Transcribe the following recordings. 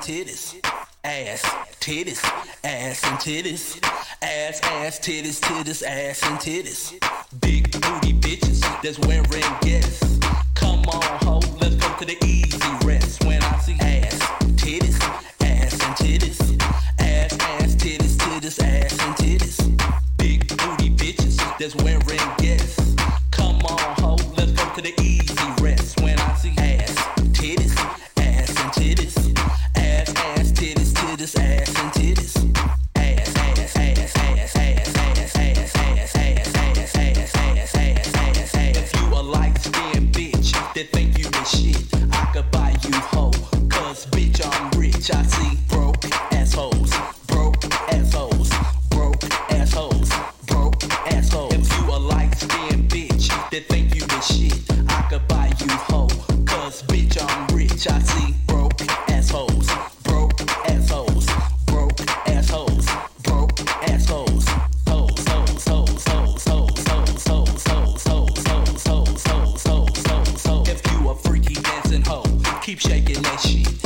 and titties. Ass, titties, ass and titties. Ass, ass, titties, titties, ass and titties. Big booty bitches that's wearing guess. Come on, ho, let's come to the east. Keep shaking that shit.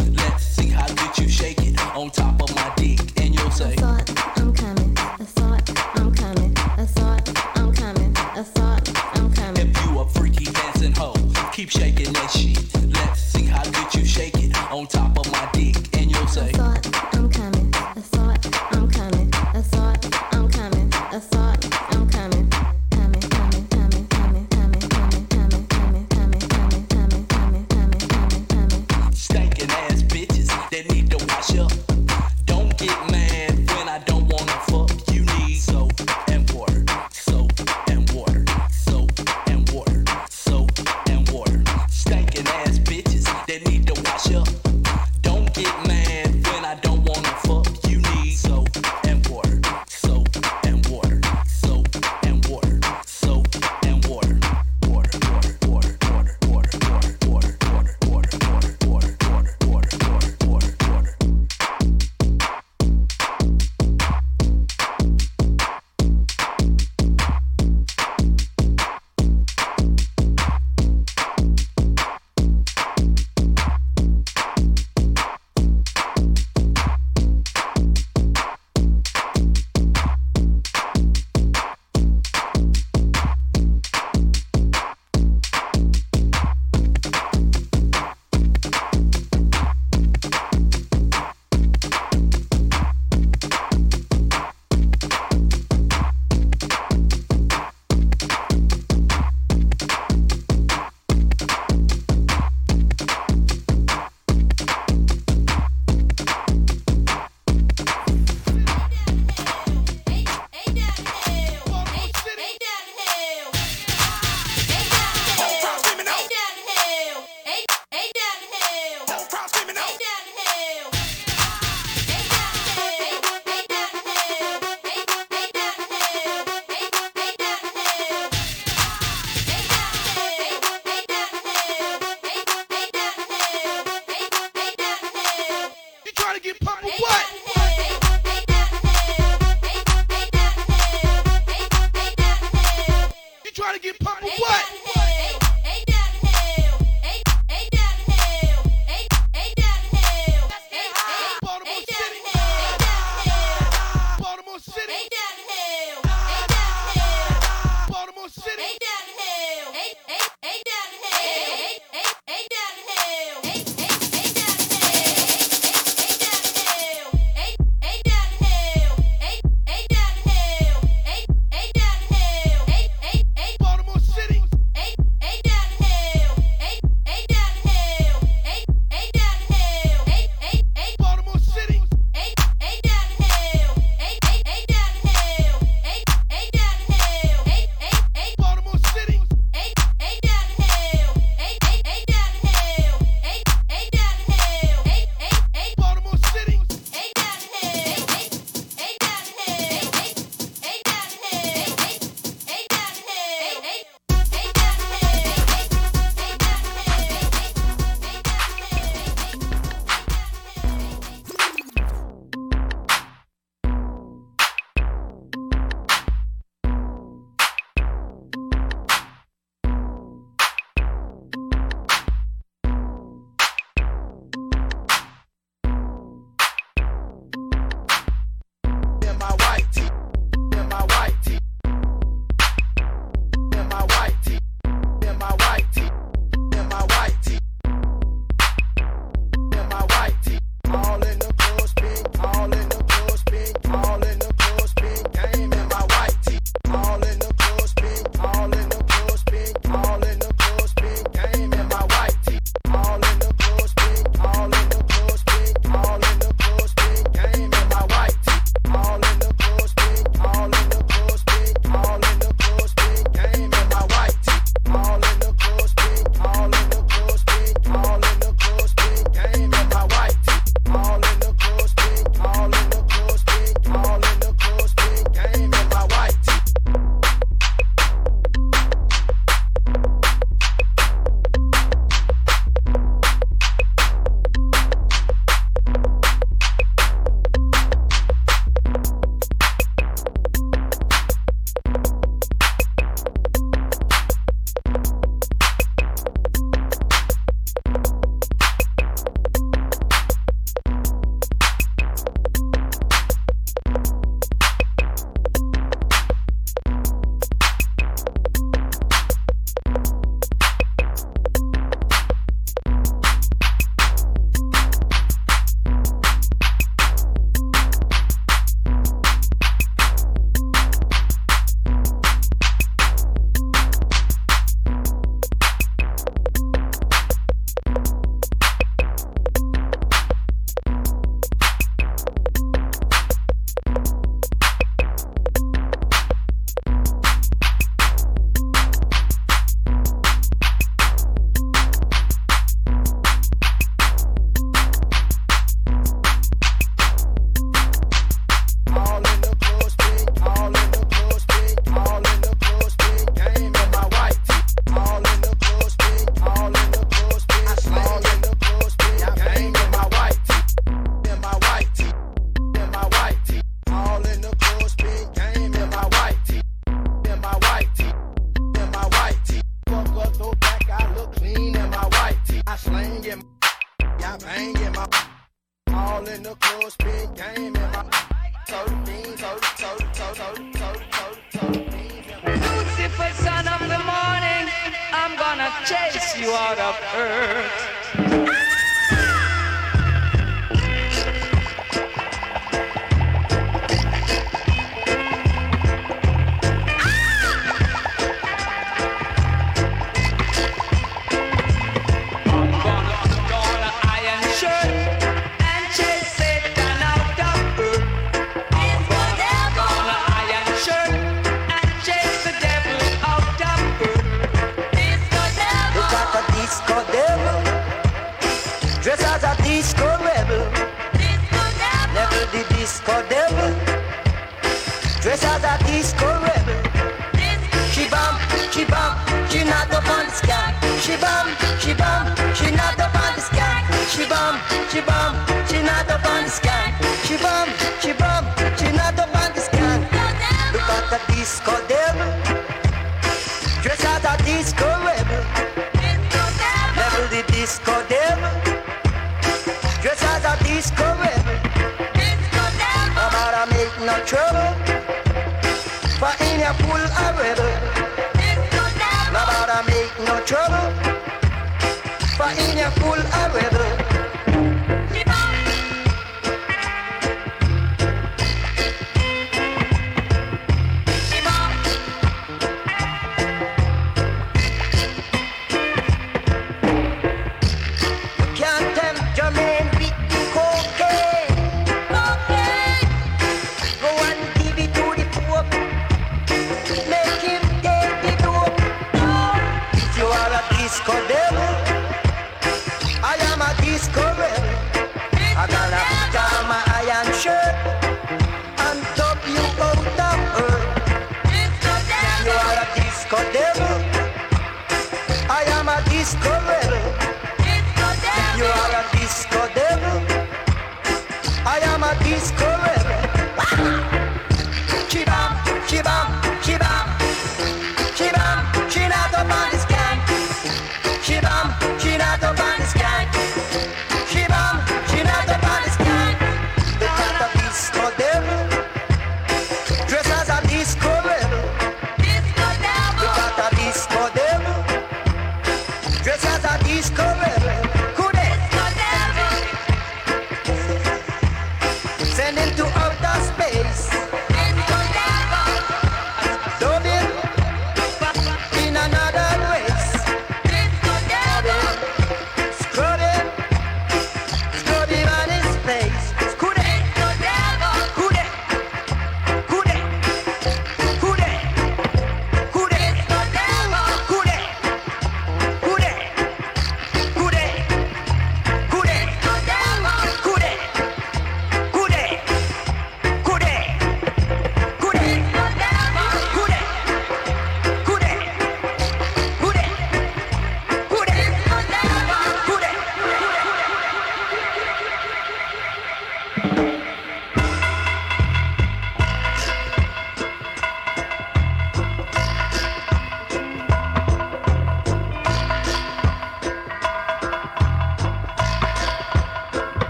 You out of earth.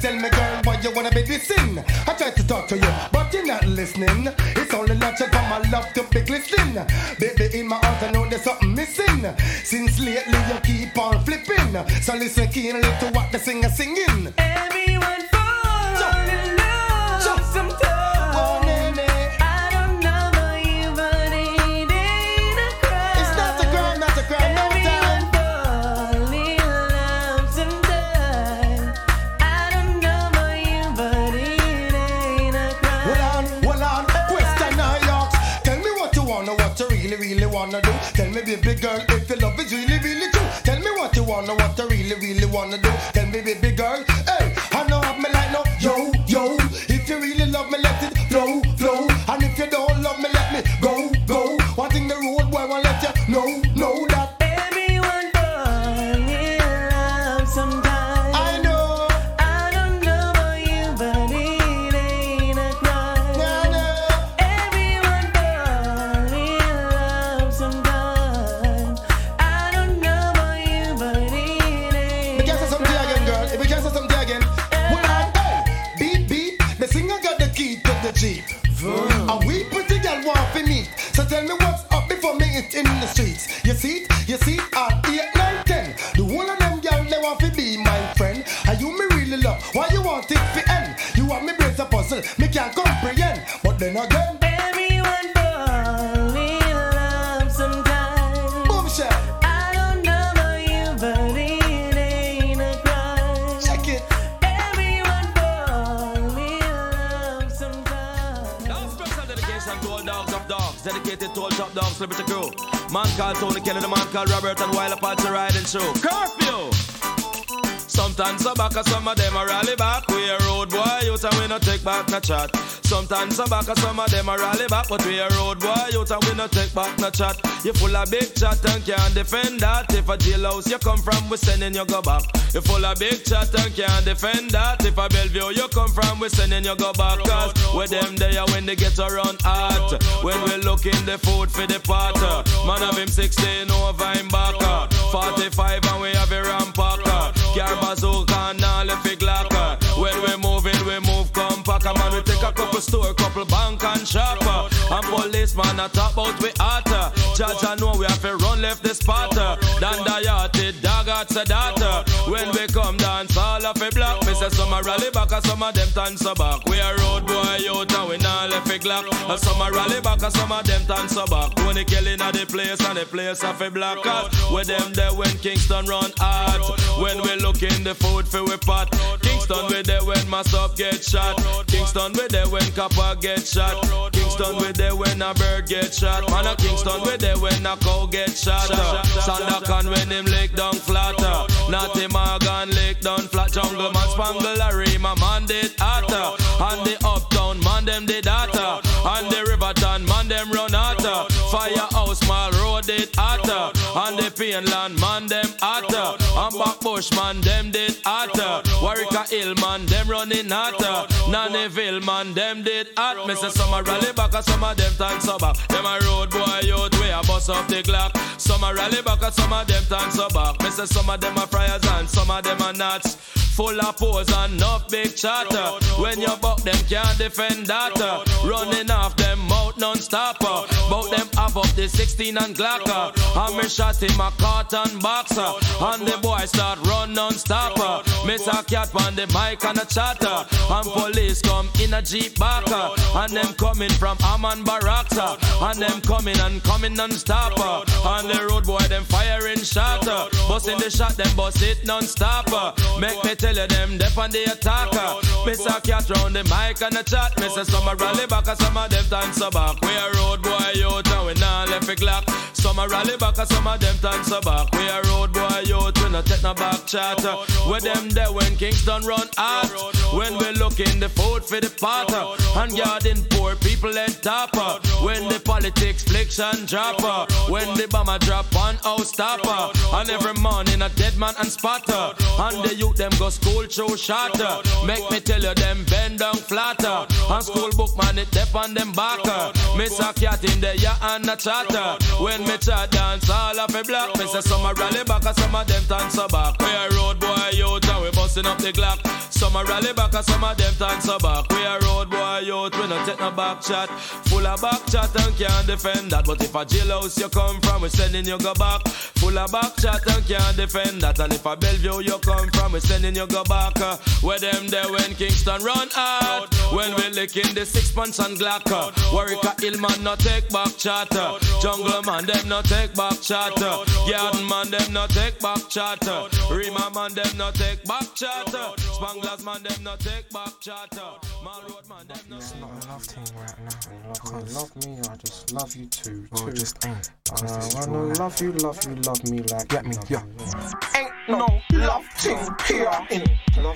Tell me, girl, why you wanna be dissing? I try to talk to you, but you're not listening. It's only natural for my love to be glistening. Baby, in my heart, I know there's something missing. Since lately, you keep on flipping. So listen keenly to what the singer singing. baby, big girl, if your love is really, really true. Tell me what you wanna, what you really, really wanna do. Tell me, baby girl, So tell me what's up before me it's in the streets. You see it, you see it, I celebrity crew. Man called Tony Kelly, the man called Robert, and while apart you riding through. Curfew! Sometimes I back, some of them are rally back. We a road boy, you time we no take back no chat. Sometimes I'm back, some of them are rally back, but we a road boy out and we no take back no chat. You full of big chat and can't defend that. If a jailhouse you come from, we sending you go back. You full of big chat and can't defend that. If a Bellevue you come from, we sending you go back. Cause with them there when they get around hot. When we looking the food for the pot. Man of him 16 over him back. 45 and we have a rampacker. Car bazooka and all the big. A man, we take a couple store, couple bank and shop. uh. And policeman a talk about we hotter. Judge I know we have to run left the spot. uh. Dan the dog at Sadata. When we come dance, all of it block. Me say some a rally back, and some of them dance a back. We a road boy out and we not left it glock. And some a rally back, and some of them dance a back. Tony Kelly na the place and the place of a black out. With them there when Kingston run hard. When we look in the food for we pot. Kingston we there when myself get shot. Kingston we there when copper get shot. Kingston we there when a bird get shot. Man a Kingston we there when a cow get shot. Sandakan when him lick down flatter. Natty Morgan lick down flat. Jungle man spangle Larry my man did hotter. And the uptown man them did hotter. And the Riverton man them run hotter. Firehouse mall road did hotter. And the Painland man them hotter. And Backbush man them did hotter. Wareika Hill man them running hotter. Nannyville man them did hot. Me say some a rally back and some of them turn so back. Them a road boy out way a bust off the clock. Some a rally back and some of them turn so back. Me say some of them a friars and some of them a nuts. Full of pose and enough big chatter. When you buck them can't defend that. Running off them mouth non-stopper. Bout them half up the 16 and Glocker. And me shot him a cotton boxer. And the boy start run non-stopper. Miss a cat on the mic and a chatter. And police come in a jeep backer. And them coming from Amman Barracks. And them coming and coming non-stopper. And the road boy them firing shatter. Busting the shot them bust it non-stopper. Make me you them dep on the attacker. Miss a cat round the mic and the chat. Miss a some a rally back and some of them dance a back. We a road boy out and we not left it clock. Some a rally back and some of them dance a back. We a road boy out, we no take no back chatter. With them there when Kingston run out. When we look in the food for the potter. Uh, and guarding poor people at topper. Uh, when the politics fliction dropper. Uh, when the bomber drop on house stopper. And every morning a dead man and spotter. And the youth them go school show shatter. Make me tell you them bend down flatter. And school book man it dep on them backer. Miss a cat in the ya and a chatter. When me chat dance all of a block. Me say some a rally back and some of them dance a back. We a road boy out and we busting up the Glock. Some a rally back and some of them dance a back. We a road boy out, we no take no back chat. Full of back chat and can't defend that. But if a jailhouse you come from, we sending you go back. Full of back chat and can't defend that. And if a Bellevue you come from, we sending you go back. Uh, Where them there when Kingston run out. When we licking the six punch and Glock. uh, Wareika Hillman no take back chatter. Jungle man them no take back chatter. Garden man them no take back chatter. Rema man them no take back chatter. Spanglers man them no take back chatter. Mall road man them no It's not a love thing right now. Like, I love me, I just love you too. Well, too. it just ain't. Uh, when I your life. love you, love you, love me like Get me, love yeah. Ain't no love thing here.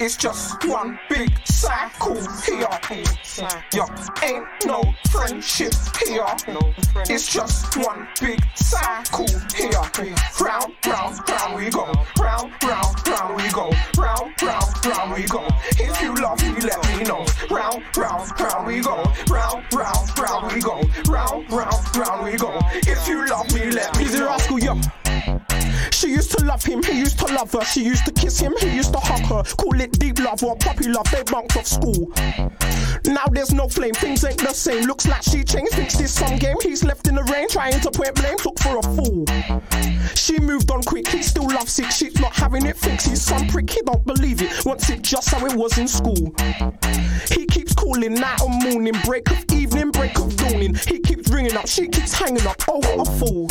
It's just one big cycle here. Yo, ain't no friendship here. It's just one big cycle here. Round, round, round we go. Round, round, round we go. Round, round, round we go. If you love me, let me know. Round, round, round we go. Round, round, round we go. Round, round, round we go. If you love me, let me know. rascal, yo. She used to love him, he used to love her. She used to kiss him, he used to hug her. Call it deep love or puppy love, they bunked off school. Now there's no flame, things ain't the same. Looks like she changed, thinks this some game. He's left in the rain, trying to point blame, took for a fool. She moved on quick, he still loves it. She's not having it fixed. He's some prick, he don't believe it. Wants it just how it was in school. He keeps calling night and morning, break of evening, break of dawning. He keeps ringing up, she keeps hanging up. Oh, what a fool.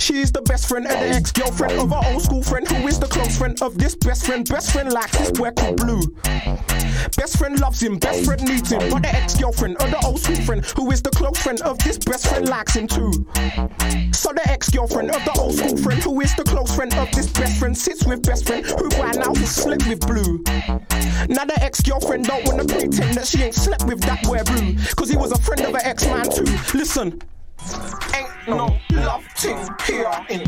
She's the best friend of the ex girlfriend of our old school friend, who is the close friend of this best friend. Best friend likes his boy called Blue. Best friend loves him, best friend needs him. But the ex girlfriend of the old school friend, who is the close friend of this best friend, likes him too. So the ex girlfriend of the old school friend, who is the close friend of this best friend, sits with best friend, who by now has slept with Blue. Now the ex girlfriend don't wanna pretend that she ain't slept with that boy Blue, cause he was a friend of her ex man too. Listen. Ain't no love thing here. Eh?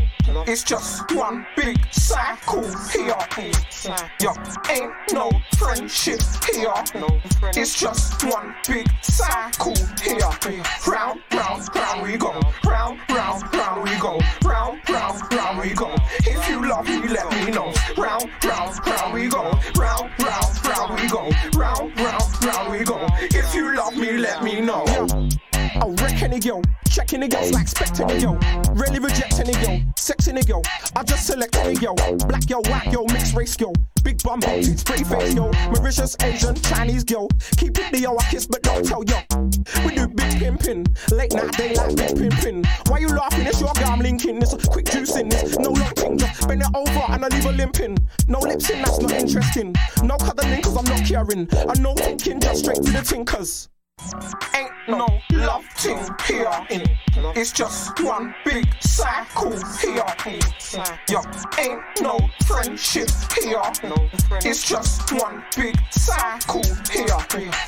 It's just one big cycle here. Eh? Yeah, ain't no friendship here. Eh? It's just one big cycle here. Round, round, round we go. Round, round, round we go. Round, round, round we go. If you love me, let me know. Round, round, round we go. Round, round, round we go. Round, round, round we go. If you love me, let me know any girl. Checking the girls like expect any girl. Rarely reject any girl. Sex any girl. I just select any girl. Black girl, white girl, mixed race girl. Big bum, big tits, pretty face girl. Mauritius, Asian, Chinese girl. Keep it the yo, I kiss, but don't tell yo. We do big pimping. Late night, daylight, big pimping. Why you laughing? It's your guy I'm linking. It's a quick juicing. This no long thing. Just bend it over and I leave a limping. No lips in, that's not interesting. No cuddling, cause I'm not caring. I know thinking, just straight to the tinkers. Ain't no love thing here. It's just one big cycle here. Yo, ain't no friendship here. It's just one big cycle here.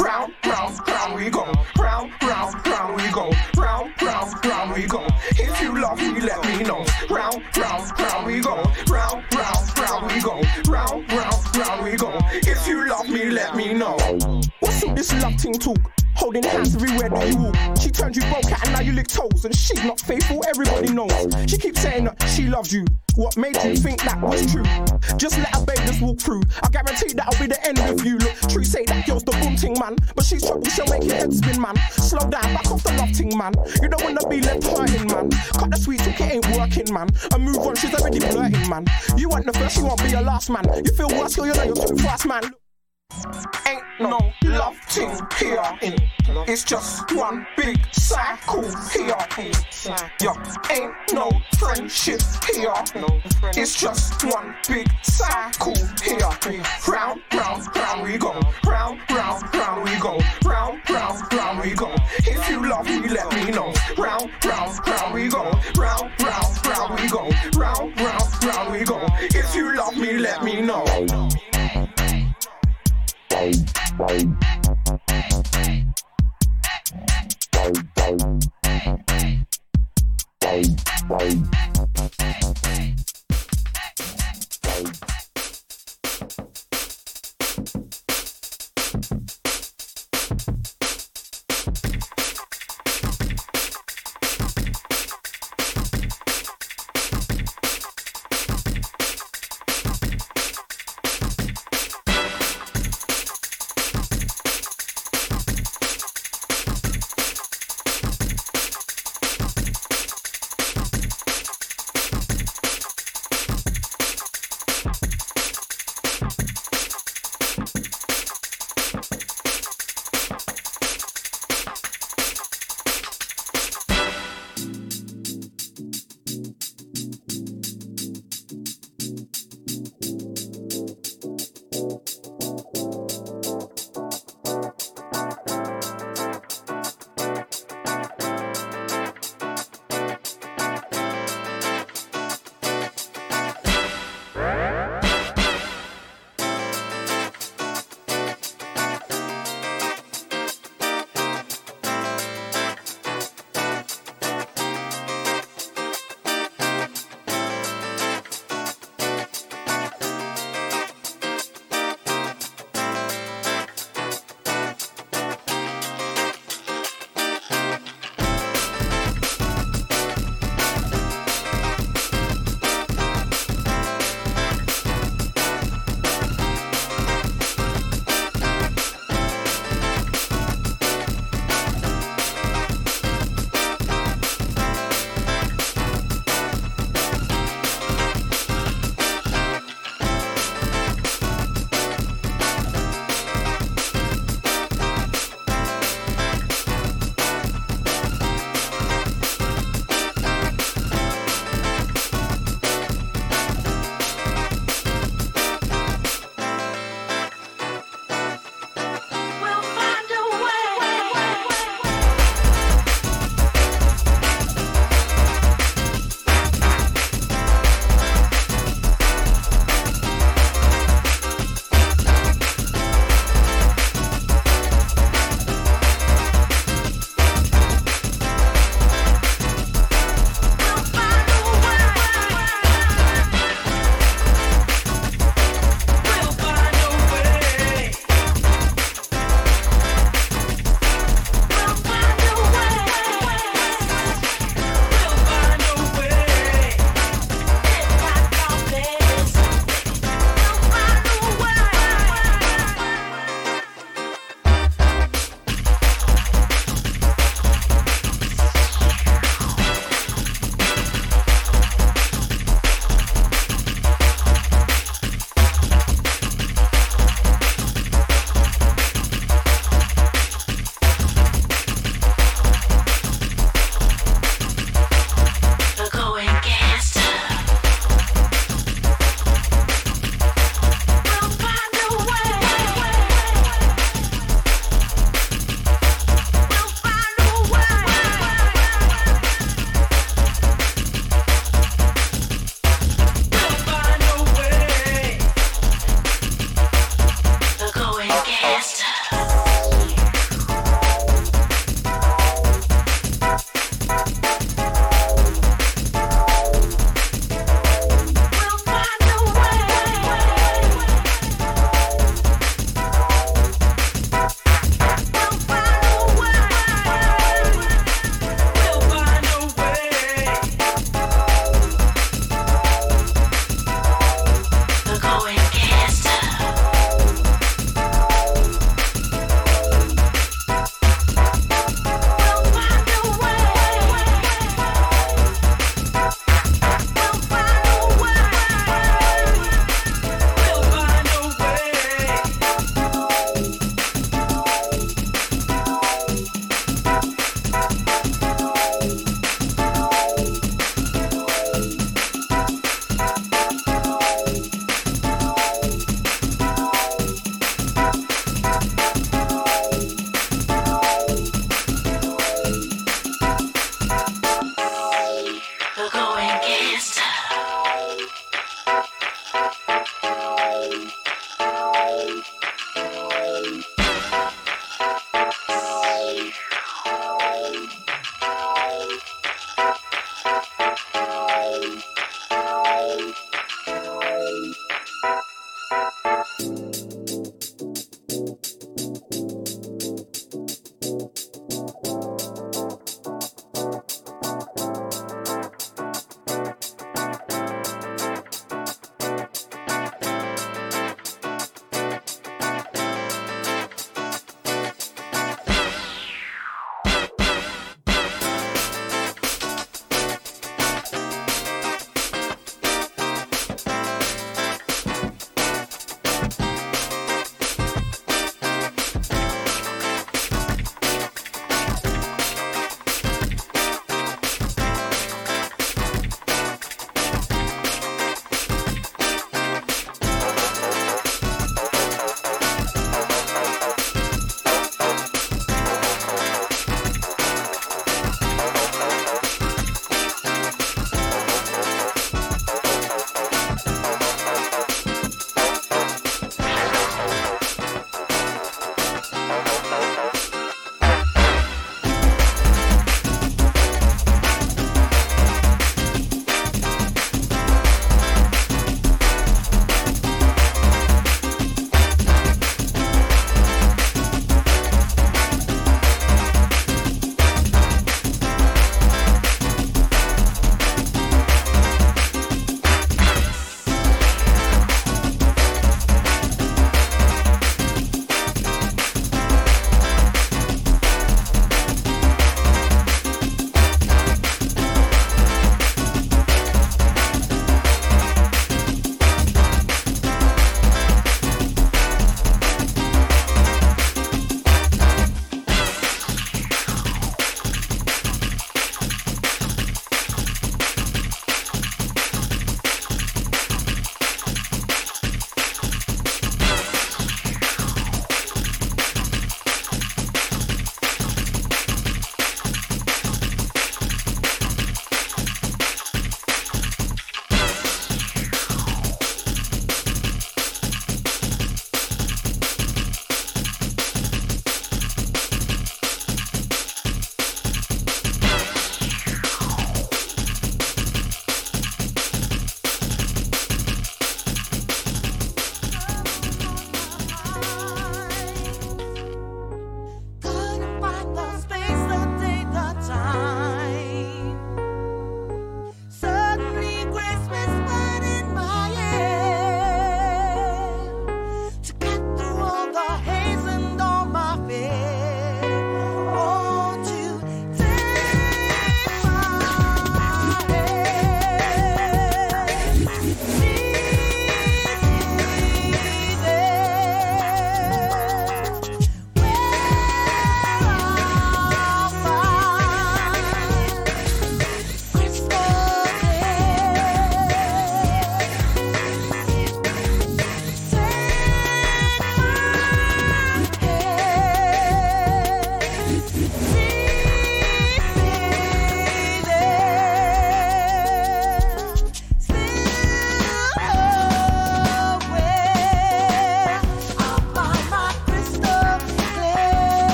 Round, round, round we go. Round, round, round we go. Round, round, round we go. If you love me, let me know. Round, round, round we go. Round, round, round we go. Round, round, round we go. If you love me, let me know. What's all this love thing talk? Holding hands everywhere that you walk. She turned you broke out and now you lick toes. And she's not faithful, everybody knows. She keeps saying that she loves you. What made you think that was true? Just let her babe walk through. I guarantee that'll be the end of you. Look, True say that girl's the boom ting man. But she's trouble, she'll make your head spin, man. Slow down, back off the love ting, man. You don't wanna be left hurting, man. Cut the sweet talk, it ain't working, man. And move on, she's already flirting, man. You want the first, you won't be your last, man. You feel worse, girl, you know you're too fast, man. Ain't no love thing here. It's just one big cycle here. Yeah, ain't no friendship here. It's just one big cycle here. Round, round, round we go. Round, round, round we go. Round, round, round we go. If you love me, let me know. Round, round, round we go. Round, round, round we go. Round, round, round we go. If you love me, let me know. Bye.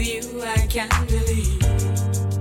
You, I can't believe.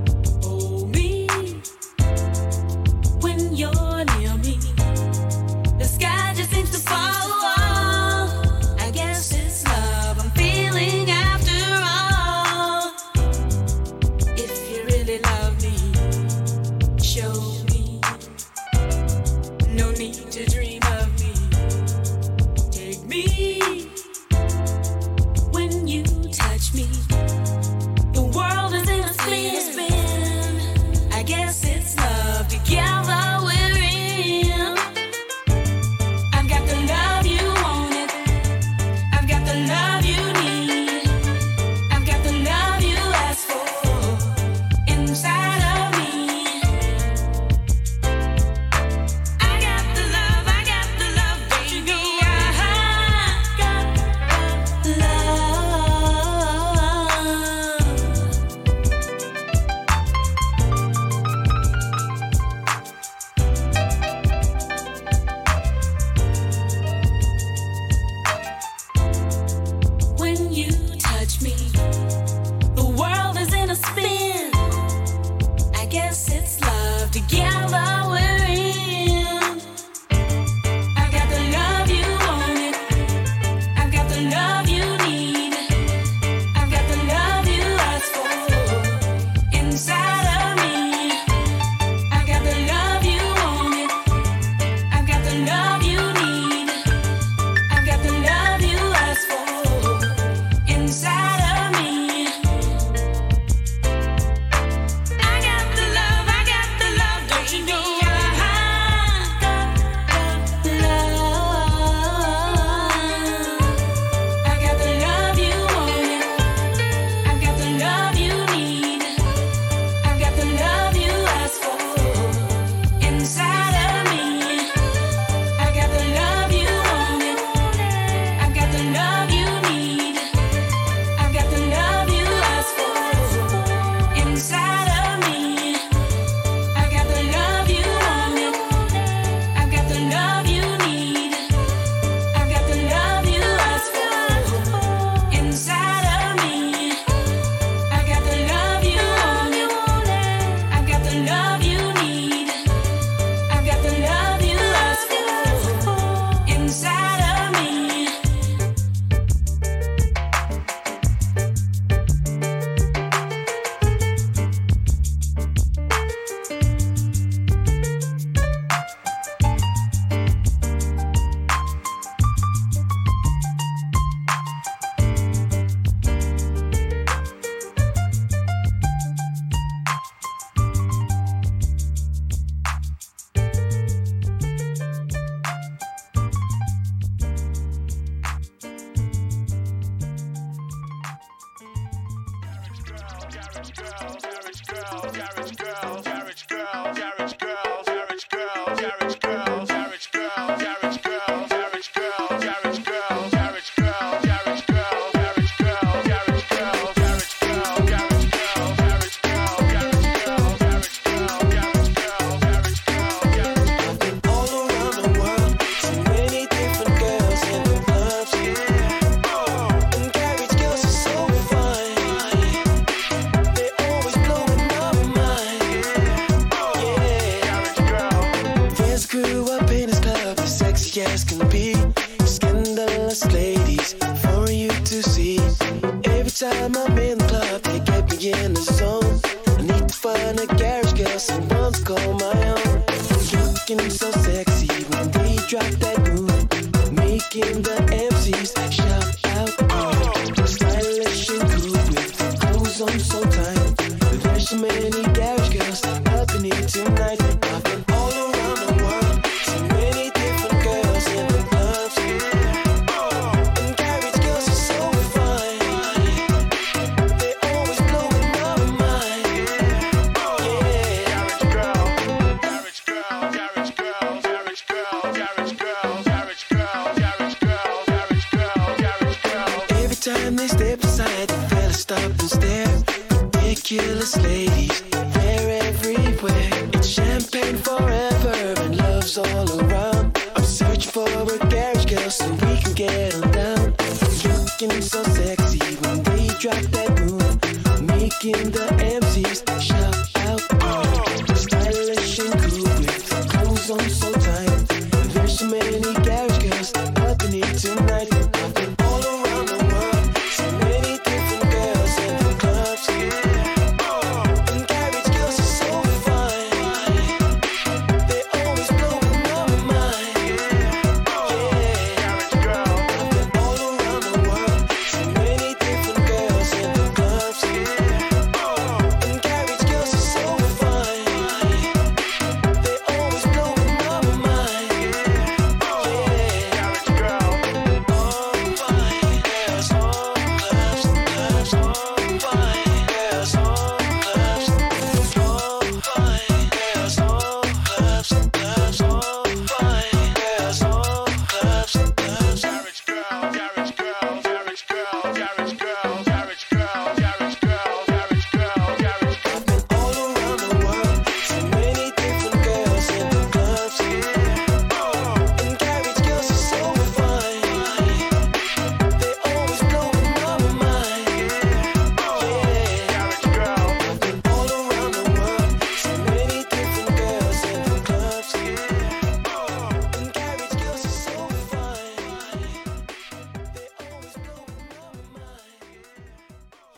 I've been.